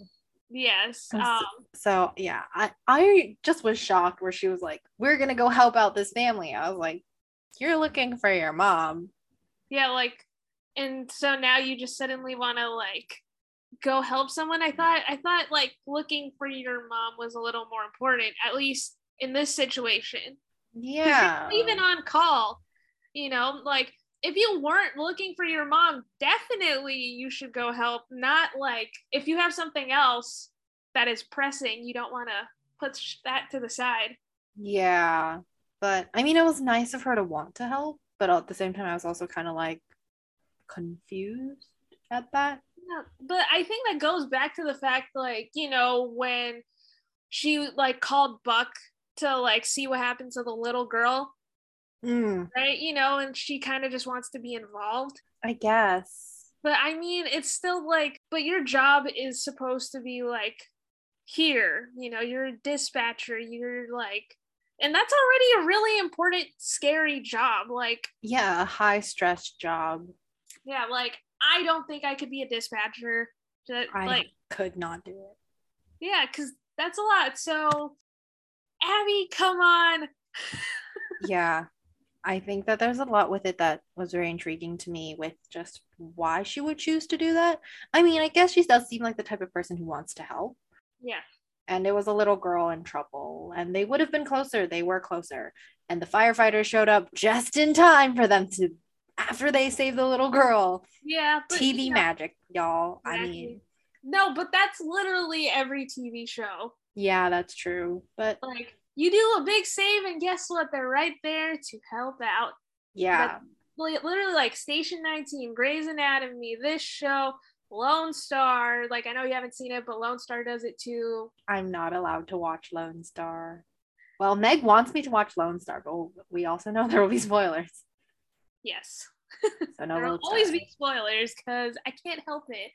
yes. Um, So yeah, I, I just was shocked where she was like, We're gonna go help out this family. I was like, You're looking for your mom. yeah, like, and so now you just suddenly want to like go help someone. I thought, I thought like looking for your mom was a little more important, at least in this situation. Yeah. even on call, you know, like if you weren't looking for your mom, definitely you should go help. Not like if you have something else that is pressing, you don't want to push that to the side. Yeah. But I mean it was nice of her to want to help, but at the same time I was also kind of like confused at that. Yeah, but I think that goes back to the fact, like, you know, when she like called Buck to like see what happened to the little girl, Mm, right? You know, and she kind of just wants to be involved. I guess. But I mean, it's still like, but your job is supposed to be like here, you know, you're a dispatcher, you're like, and that's already a really important, scary job. Like, Yeah, a high stress job. yeah, like I don't think I could be a dispatcher. That, I like, could not do it. yeah, because that's a lot. So, Abby, come on. yeah i think that there's a lot with it that was very intriguing to me with just why she would choose to do that. I mean i guess she does seem like the type of person who wants to help. Yeah. and it was a little girl in trouble and they would have been closer. They were closer. And the firefighters showed up just in time for them to after they saved the little girl. Yeah. but, tv know, magic y'all. I mean No, but that's literally every TV show. yeah that's true. But Like, you do a big save, and guess what? They're right there to help out. yeah Li- Literally, like Station 19, Grey's Anatomy, this show, Lone Star. Like, I know you haven't seen it, but Lone Star does it too. I'm not allowed to watch Lone Star. Well, Meg wants me to watch Lone Star, but we also know there will be spoilers. Yes. So no there will always be spoilers because I can't help it.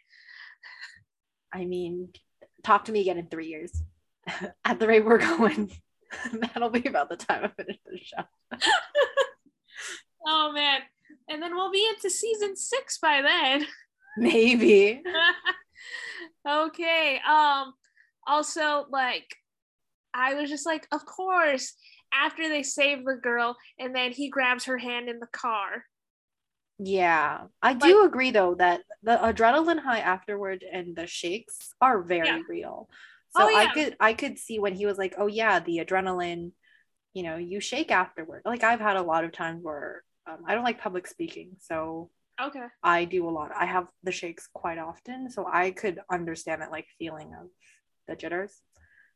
I mean, talk to me again in three years. At the rate we're going, that'll be about the time I finish the show. Oh, man. And then we'll be into season six by then. Maybe. okay. Um also like I was just like, of course, after they save the girl and then he grabs her hand in the car. Yeah. I do agree though that the adrenaline high afterward and the shakes are very Yeah. real. So Oh, I could I could see when he was like, "Oh yeah, the adrenaline, you know, you shake afterward." Like I've had a lot of times where um, I don't like public speaking, so Okay. I do a lot. I have the shakes quite often, so I could understand that like feeling of the jitters.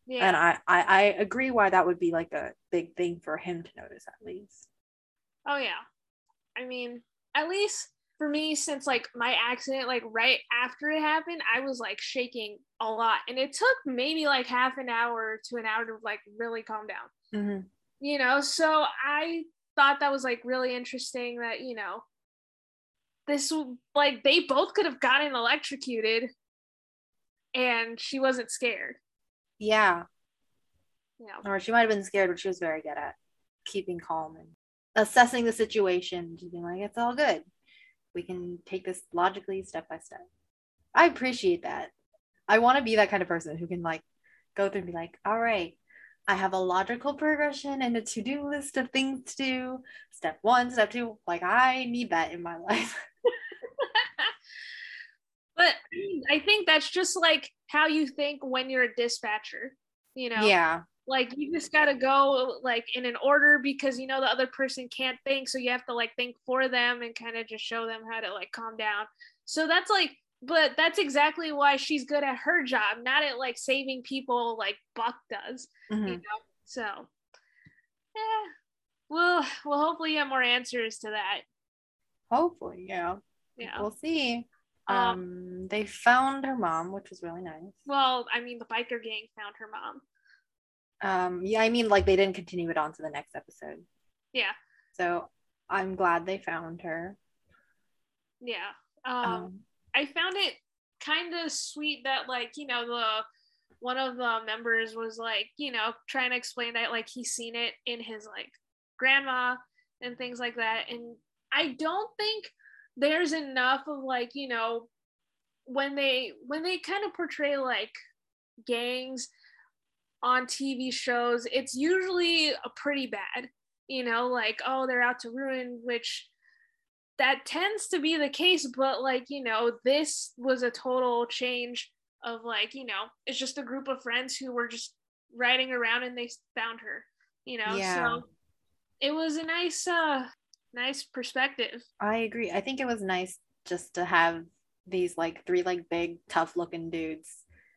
Yeah. And I, I I agree why that would be like a big thing for him to notice at least. oh yeah. I mean, at least for me, since like my accident, like right after it happened, I was like shaking a lot. And it took maybe like half an hour to an hour to like really calm down. Mm-hmm. you know so i thought that was like really interesting that you know this like they both could have gotten electrocuted and she wasn't scared Yeah. yeah Or she might have been scared, but she was very good at keeping calm and assessing the situation, just being like, it's all good. We can take this logically step by step. I appreciate that. I want to be that kind of person who can like go through and be like, all right, I have a logical progression and a to-do list of things to do. Step one, step two. Like I need that in my life. but i think that's just like how you think when you're a dispatcher you know Yeah. Like you just got to go like in an order because you know the other person can't think so you have to like think for them and kind of just show them how to like calm down so that's like but that's exactly why she's good at her job not at like saving people like buck does Mhm. you know so yeah well well hopefully have more answers to that Hopefully, yeah. yeah We'll see. Um, Um, they found her mom, which was really nice. well i mean the biker gang found her mom Um, yeah, I mean, like they didn't continue it on to the next episode. yeah So I'm glad they found her. yeah um, Um, I found it kind of sweet that like you know the one of the members was like you know trying to explain that like he's seen it in his like grandma and things like that and I don't think there's enough of like you know when they when they kind of portray like gangs on TV shows, it's usually a pretty bad, you know, like, oh, they're out to ruin, which that tends to be the case, but like, you know, this was a total change of like, you know, it's just a group of friends who were just riding around and they found her, you know. Yeah. So it was a nice uh nice perspective. I agree. I think it was nice just to have these like three like big tough looking dudes.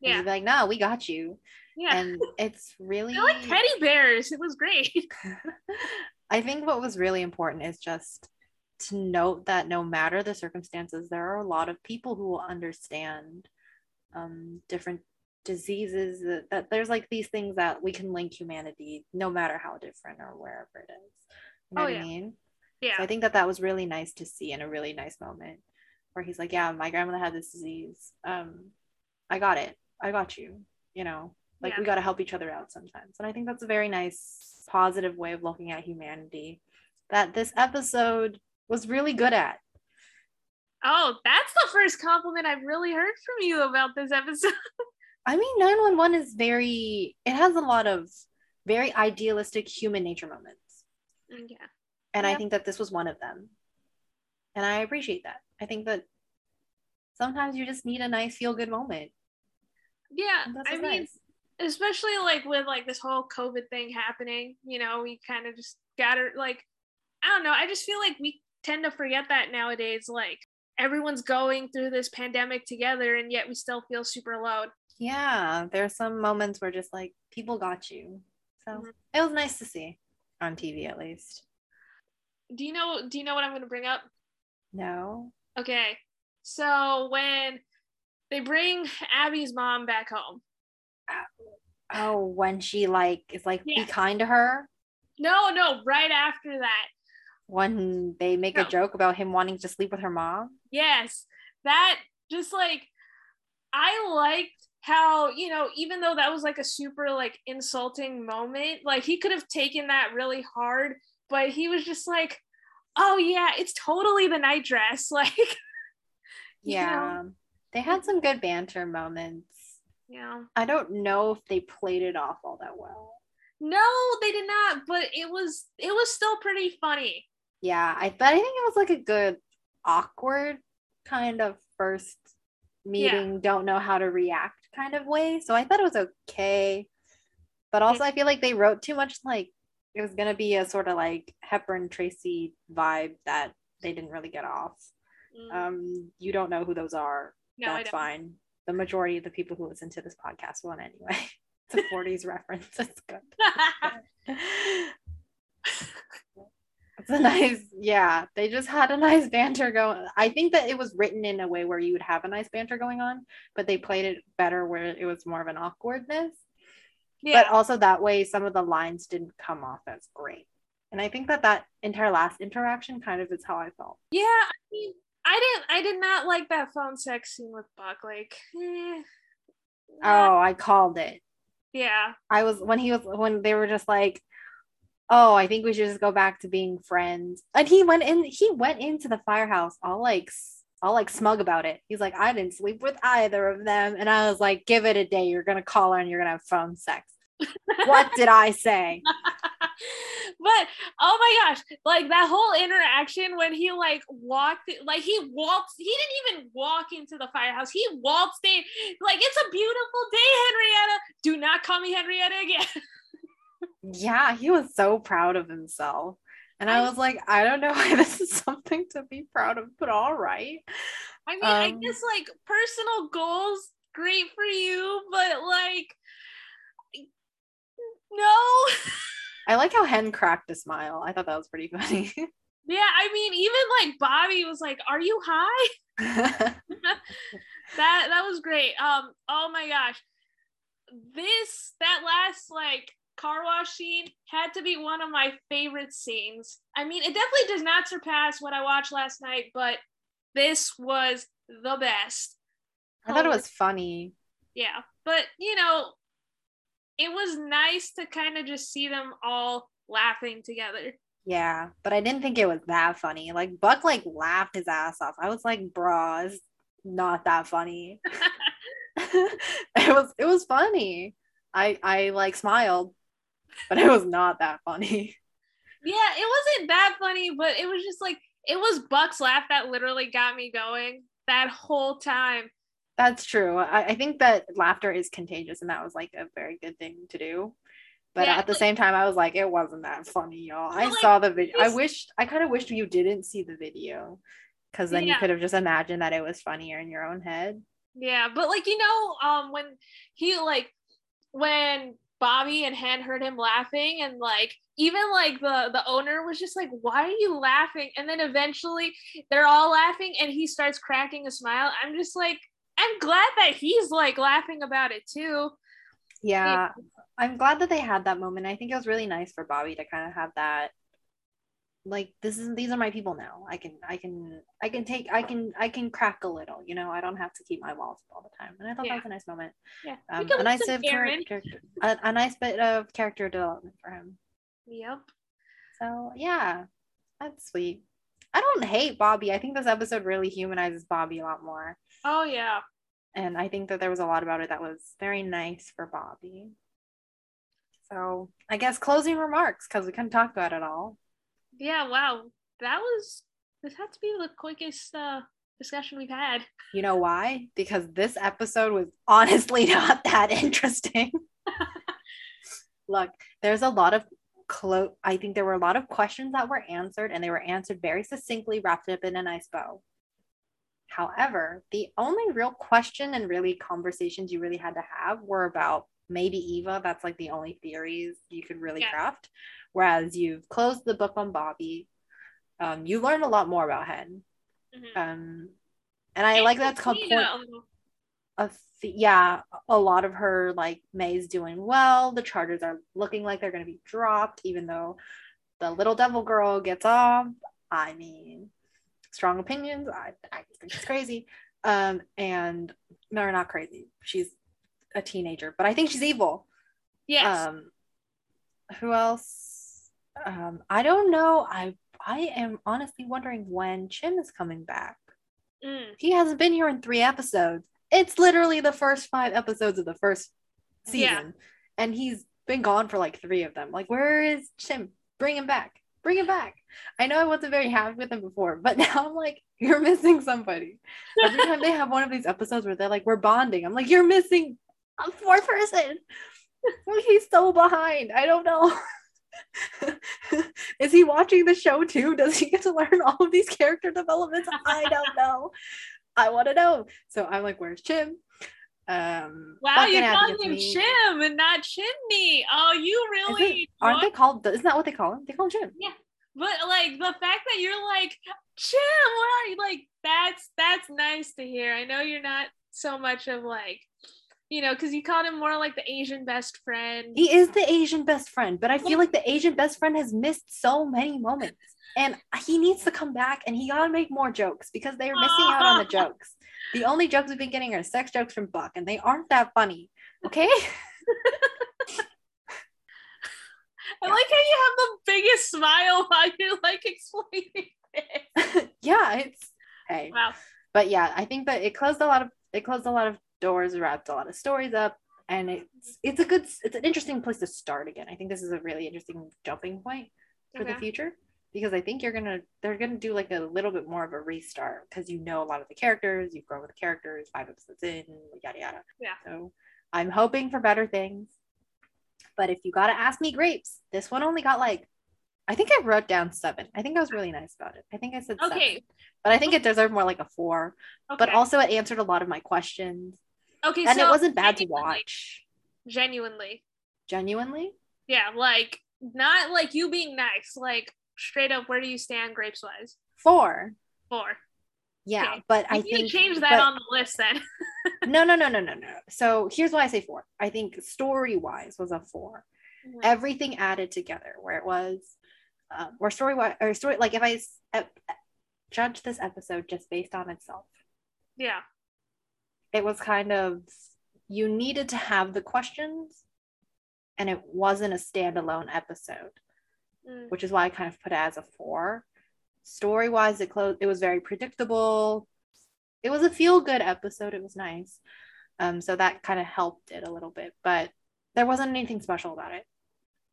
Yeah. like, no, we got you. Yeah. And it's really They're like teddy bears. It was great. I think what was really important is just to note that no matter the circumstances, there are a lot of people who will understand um, different diseases. That, that there's like these things that we can link humanity, no matter how different or wherever it is. You know Oh, what yeah. I mean? yeah. So I think that that was really nice to see in a really nice moment where he's like, "Yeah, my grandmother had this disease. Um, I got it. I got you. You know, like Yeah. we got to help each other out sometimes." And I think that's a very nice, positive way of looking at humanity that this episode was really good at. Oh, that's the first compliment I've really heard from you about this episode. I mean, 911 is very. It has a lot of very idealistic human nature moments, mm, yeah. and I think that this was one of them. And I appreciate that. I think that sometimes you just need a nice feel good moment. Yeah. I mean, nice. Especially like with like this whole COVID thing happening, you know, we kind of just gotta like, I don't know. I just feel like we tend to forget that nowadays. Like everyone's going through this pandemic together, and yet we still feel super alone. Yeah, there's some moments where just like people got you. So Mhm. it was nice to see on TV at least. Do you know? Do you know what I'm going to bring up? No. Okay. So when they bring Abby's mom back home, Oh, when she like is like Yeah. be kind to her. no, no, right after that, When they make a joke about him wanting to sleep with her mom. Yes, that just like I liked how, you know, even though that was like a super like insulting moment, like he could have taken that really hard, but he was just like, "Oh yeah, it's totally the night dress." Like you know? Yeah. They had some good banter moments. Yeah. I don't know if they played it off all that well. No, they did not, but it was it was still pretty funny. Yeah, I but I think it was like a good awkward kind of first meeting, don't know how to react kind of way. So I thought it was okay. But also I feel like they wrote too much like it was gonna be a sort of like Hepburn Tracy vibe that they didn't really get off. Mm, Um, you don't know who those are. no, That's don't. fine. The majority of the people who listen to this podcast won't anyway. it's a 40s reference. It's good. It's a nice, yeah. They just had a nice banter going. I think that it was written in a way where you would have a nice banter going on, but they played it better where it was more of an awkwardness. yeah. But also that way, some of the lines didn't come off as great. And I think that that entire last interaction kind of is how I felt. Yeah, I mean, I didn't I did not like that phone sex scene with Buck. Like, eh, Oh, I called it. yeah. I was when he was when they were just like, oh, I think we should just go back to being friends. And he went in. He went into the firehouse all like all like smug about it. He's like, I didn't sleep with either of them, and I was like, give it a day. You're gonna call her and you're gonna have phone sex. what did I say? but oh my gosh, like that whole interaction when he like walked, like he waltzed, he didn't even walk into the firehouse. He waltzed in, like it's a beautiful day, Henrietta. Do not call me Henrietta again. Yeah, he was so proud of himself. And I I- was like, I don't know why this is something to be proud of, but all right. I mean, I Um, guess like personal goals, great for you, but like, no. I like how Hen cracked a smile. I thought that was pretty funny. yeah, I mean, even like Bobby was like, "Are you high?" that that was great. Um, oh my gosh, this that last like car wash scene had to be one of my favorite scenes. I mean, it definitely does not surpass what I watched last night, but this was the best. I thought it was funny. Yeah, but you know, it was nice to kind of just see them all laughing together. Yeah, but I didn't think it was that funny. Like Buck like laughed his ass off. I was like, bruh, it's not that funny. it was it was funny. I I like smiled, but it was not that funny. Yeah, it wasn't that funny, but it was just like it was Buck's laugh that literally got me going that whole time. That's true. I, I think that laughter is contagious, and that was like a very good thing to do. But Yeah, at the like- same time, I was like, it wasn't that funny, y'all. I like, saw the video. I wished I kind of wished you didn't see the video, because then you could have just imagined that it was funnier in your own head. Yeah, but like you know, um, when he like when Bobby and Hen heard him laughing, and like even like the the owner was just like, "Why are you laughing?" And then eventually they're all laughing, and he starts cracking a smile. I'm just like, I'm glad that he's like laughing about it too. Yeah, I'm glad that they had that moment. I think it was really nice for Bobby to kind of have that. Like this is these are my people now. I can I can I can take I can I can crack a little. You know I don't have to keep my walls up all the time. And I thought Yeah. that was a nice moment. Yeah, Um, a nice bit of character, a, a nice bit of character development for him. Yep. So yeah, that's sweet. I don't hate Bobby. I think this episode really humanizes Bobby a lot more. Oh yeah. And I think that there was a lot about it that was very nice for Bobby. So I guess closing remarks because we couldn't talk about it all. Yeah. Wow. That was this had to be the quickest uh discussion we've had. You know why? Because this episode was honestly not that interesting. Look, there's a lot of close. I think there were a lot of questions that were answered, and they were answered very succinctly, wrapped up in a nice bow. However, the only real question and really conversations you really had to have were about maybe Eva. That's like the only theories you could really Yeah. craft. Whereas you've closed the book on Bobby. Um, you learned a lot more about Hen. Mhm. Um, and I like that's called point a little- a th- yeah a lot of her like may's doing well the chargers are looking like they're going to be dropped even though the little devil girl gets off i mean strong opinions i, I think it's crazy um and no not crazy she's a teenager but i think she's evil Yes. um who else um i don't know i i am honestly wondering when chim is coming back Mm. he hasn't been here in three episodes. It's literally the first five episodes of the first season. Yeah. And he's been gone for like three of them. Like, where is Chim? Bring him back. Bring it back. I know I wasn't very happy with him before, but now I'm like, you're missing somebody. Every time they have one of these episodes where they're like, we're bonding, I'm like, you're missing a fourth person. He's so behind. I don't know. Is he watching the show too? Does he get to learn all of these character developments? I don't know. I want to know. So I'm like, where's Chim? Um, Wow, you're calling him me. Chim and not Chimney. Oh, you Is it- really aren't they called? Isn't that what they call him? They call him Chim. Yeah, But like the fact that you're like Chim, where are you? Like that's that's nice to hear. I know you're not so much of like, you know, because you called him more like the Asian best friend. He is the Asian best friend, but I feel like the Asian best friend has missed so many moments. And he needs to come back and he gotta make more jokes because they're missing out on the jokes. The only jokes we've been getting are sex jokes from Buck, and they aren't that funny. Okay? I like how you have the biggest smile while you're like explaining this. yeah, it's hey. Wow. But yeah, I think that it closed a lot of it closed a lot of doors, wrapped a lot of stories up, and it's it's a good it's an interesting place to start again. I think this is a really interesting jumping point for the future because I think you're gonna they're gonna do like a little bit more of a restart because you know a lot of the characters, you've grown with the characters, five episodes in, yada yada. Yeah. So I'm hoping for better things. But if you gotta ask me grapes, this one only got like I think I wrote down seven. I think I was really nice about it. I think I said seven. Okay. But I think it deserved more like a four. Okay. But also it answered a lot of my questions. okay, And so it wasn't bad to watch. Genuinely. Genuinely. Yeah, like not like you being nice, like straight up where do you stand grapes wise? Four. Four. Yeah. Okay. But I need think to change that but- on the list then. no no no no no no so here's why i say four i think story wise was a four everything added together where it was um, or story wise or story like if I uh, judge this episode just based on itself Yeah. It was kind of you needed to have the questions and it wasn't a standalone episode, Mm. which is why I kind of put it as a 4. Story-wise it closed it was very predictable. It was a feel-good episode. It was nice. Um so that kind of helped it a little bit, but there wasn't anything special about it.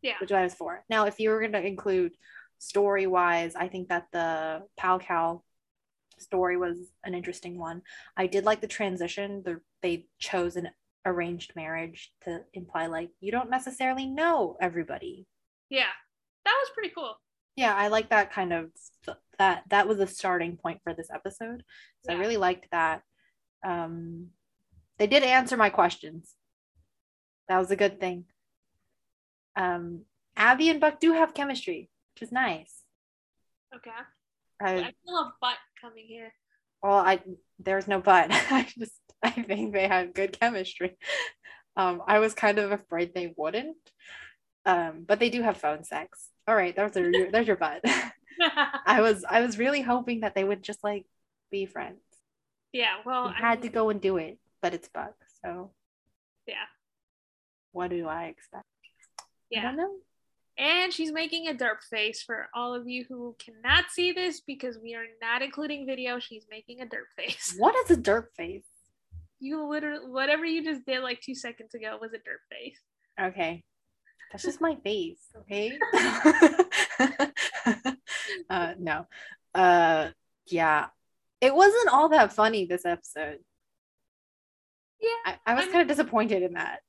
Yeah. which I was for. Now, if you were going to include story wise, I think that the Pal Cal story was an interesting one. I did like the transition. The, they chose an arranged marriage to imply like you don't necessarily know everybody. Yeah. That was pretty cool. Yeah, I like that kind of that that was a starting point for this episode. So I really liked that. Um they did answer my questions. That was a good thing. Um Abby and Buck do have chemistry, which is nice. Okay. I, I feel a butt coming here. well, I there's no but. I just I think they have good chemistry. Um, I was kind of afraid they wouldn't. Um, but they do have phone sex. All right, there's your there's your but. I was I was really hoping that they would just like be friends. yeah. Well, You I had to go and do it, but it's Buck. So Yeah. what do I expect? I Yeah. don't know. And she's making a derp face for all of you who cannot see this because we are not including video. She's making a derp face. What is a derp face? You literally, whatever you just did like two seconds ago was a derp face. Okay. That's just my face, okay? uh no. Uh yeah. It wasn't all that funny this episode. Yeah. I, I was kind of disappointed in that.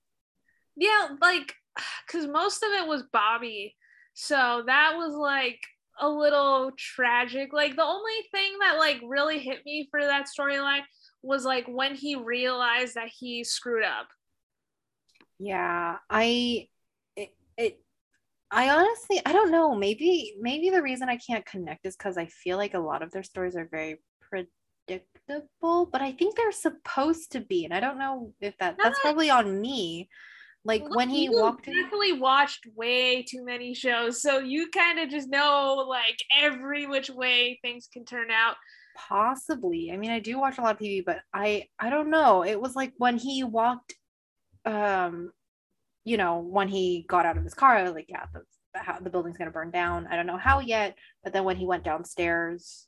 Yeah, like, because most of it was Bobby. So that was like a little tragic. Like, the only thing that like really hit me for that storyline was like when he realized that he screwed up. Yeah, I it, I honestly I don't know. Maybe maybe the reason I can't connect is because I feel like a lot of their stories are very predictable, but I think they're supposed to be, and I don't know if that that's probably on me. Like Look, when he walked in. definitely watched way too many shows, so you kind of just know like every which way things can turn out. Possibly. I mean, I do watch a lot of TV, but I I don't know. It was like when he walked, um, you know, when he got out of his car, I was like, yeah, the the, the building's gonna burn down. I don't know how yet, but then when he went downstairs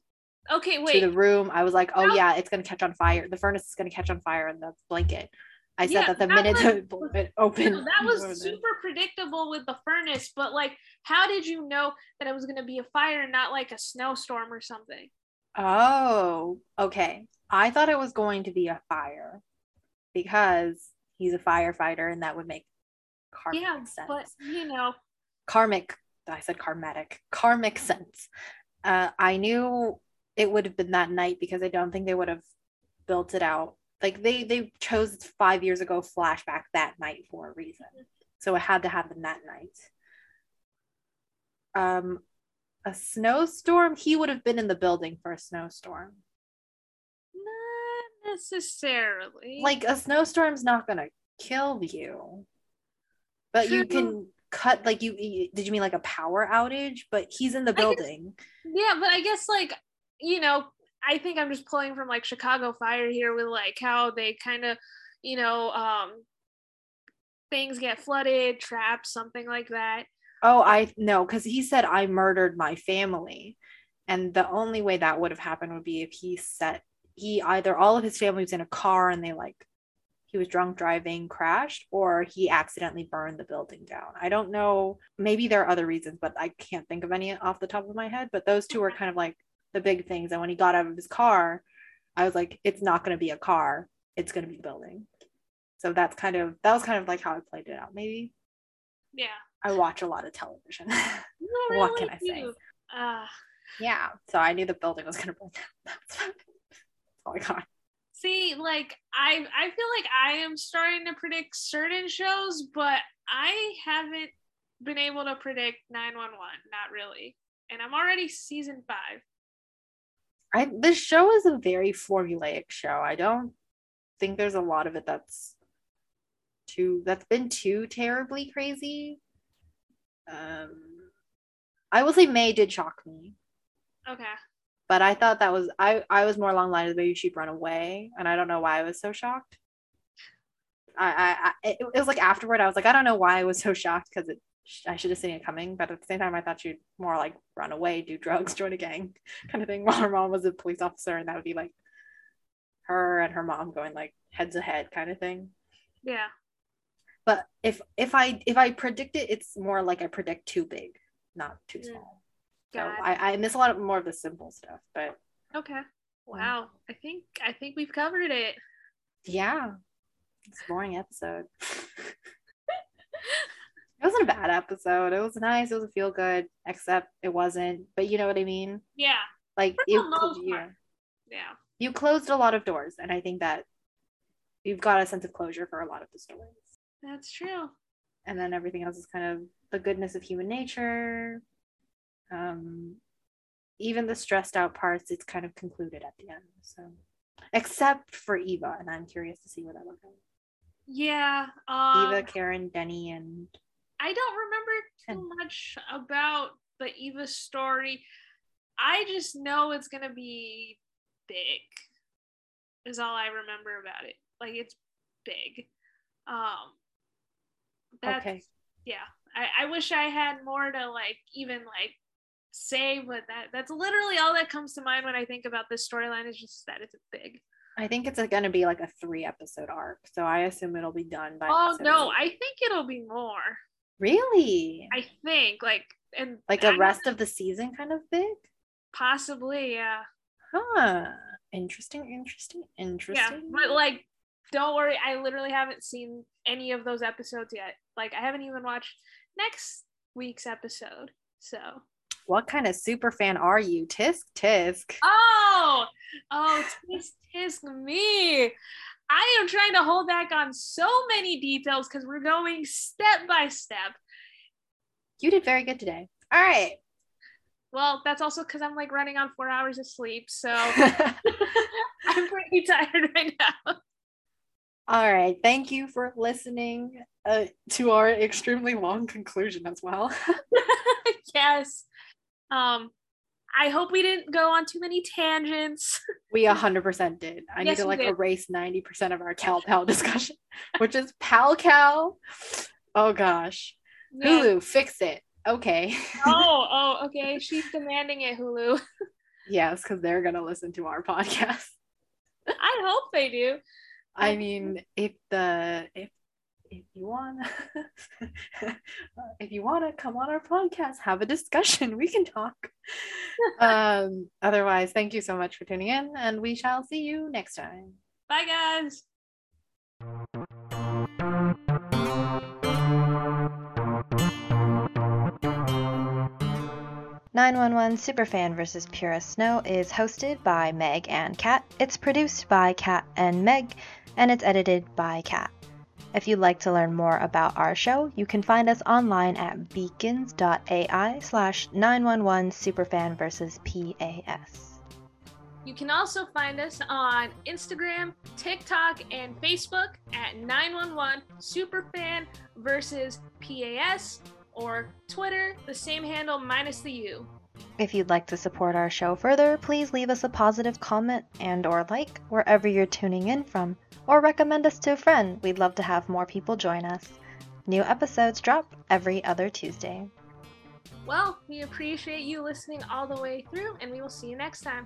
Okay, wait, to the room, I was like, oh That- yeah, it's gonna catch on fire. The furnace is gonna catch on fire in the blanket. I said Yeah, that the that minute was- the it opened. That was super predictable with the furnace, but like, how did you know that it was gonna be a fire, and not like a snowstorm or something? Oh, okay. I thought it was going to be a fire because he's a firefighter and that would make karmic yeah, sense. but you know, karmic, I said karmatic, karmic sense. Uh, I knew it would have been that night because I don't think they would have built it out. Like they they chose five years ago flashback that night for a reason. So it had to happen that night. Um a snowstorm, he would have been in the building for a snowstorm. not necessarily. like a snowstorm's not gonna kill you but you can cut like you, you- did you mean like a power outage? But he's in the I guess- building. Yeah, but I guess like you know, I think I'm just pulling from like Chicago Fire here with like how they kind of, you know, um, things get flooded, trapped, something like that. oh i no because he said i murdered my family. And the only way that would have happened would be if he set he either all of his family was in a car and they like he was drunk driving crashed or he accidentally burned the building down. I don't know. Maybe there are other reasons but i can't think of any off the top of my head but those two were kind of like the big things. And when he got out of his car i was like it's not going to be a car. It's going to be a building. So that's kind of that was kind of like how i played it out. Maybe Yeah. i watch a lot of television. I What really can I say? Uh, yeah. So i knew the building was going to burn down. That's all i got see, like I, I feel like I am starting to predict certain shows, but I haven't been able to predict 911. Not really, and I'm already season five. I this show is a very formulaic show. I don't think there's a lot of it that's too that's been too terribly crazy. Um I will say May did shock me, Okay. But I thought that was I I was more along the lines of maybe she'd run away, and I don't know why I was so shocked. I I, I it, was like afterward I was like I don't know why I was so shocked because it I should have seen it coming, but at the same time I thought she'd more like run away, do drugs, join a gang, kind of thing. While her mom was a police officer, and that would be like her and her mom going like heads ahead, kind of thing. Yeah. But if if I if I predict it, it's more like I predict too big, not too Mm. So I, I miss a lot of more of the simple stuff, but Okay. Wow. I think I think we've covered it. yeah, it's a boring episode. it wasn't a bad episode. It was nice. It was a feel good, except it wasn't. But you know what I mean? Yeah. Like the you, yeah. Yeah. you closed a lot of doors, and I think that you've got a sense of closure for a lot of the stories. That's true. and then everything else is kind of the goodness of human nature. Um, even the stressed out parts, it's kind of concluded at the end. So, except for Eva, and I'm curious to see what that will go. Yeah. Um, Eva, Karen, Denny, and I don't remember too much about the Eva story. I just know it's gonna be big. Is all I remember about it. Like it's big. Um. That's, okay, Yeah. I, I wish I had more to like even like say, what that that's literally all that comes to mind when I think about this storyline. Is just that it's big. I think it's going to be like a three episode arc. So I assume it'll be done by. Oh no, eight. I think it'll be more. really I think like and like a rest of the season kind of big. possibly yeah. Huh. Interesting. Interesting. interesting. Yeah, Interesting. but like, don't worry. I literally haven't seen any of those episodes yet. Like, I haven't even watched next week's episode. So, what kind of super fan are you? Tisk tisk. oh, oh, tisk tisk me. I am trying to hold back on so many details because we're going step by step. You did very good today. All right. Well, that's also because I'm like running on four hours of sleep, so I'm pretty tired right now. All right. Thank you for listening uh, to our extremely long conclusion as well. yes. Um, I hope we didn't go on too many tangents. we 100% did. I need to like erase 90% of our Cal Pal discussion, which is Pal Cal. Oh gosh. Hulu, fix it. Okay. Oh, oh, okay. She's demanding it, Hulu. yes, because they're going to listen to our podcast. I hope they do. I mean, if the if if you wanna if you want to come on our podcast, have a discussion, we can talk. um otherwise, thank you so much for tuning in and we shall see you next time. Bye, guys. Nine One One Superfan vs. Pura Snow is hosted by Meg and Kat. It's produced by Kat and Meg, and it's edited by Kat. If you'd like to learn more about our show, you can find us online at beacons.ai slash 911 Superfan vs. PAS. You can also find us on Instagram, TikTok, and Facebook at 911 Superfan versus PAS, or Twitter, the same handle minus the U. If you'd like to support our show further, please leave us a positive comment and or like wherever you're tuning in from, or recommend us to a friend. We'd love to have more people join us. New episodes drop every other Tuesday. Well, we appreciate you listening all the way through, and we will see you next time.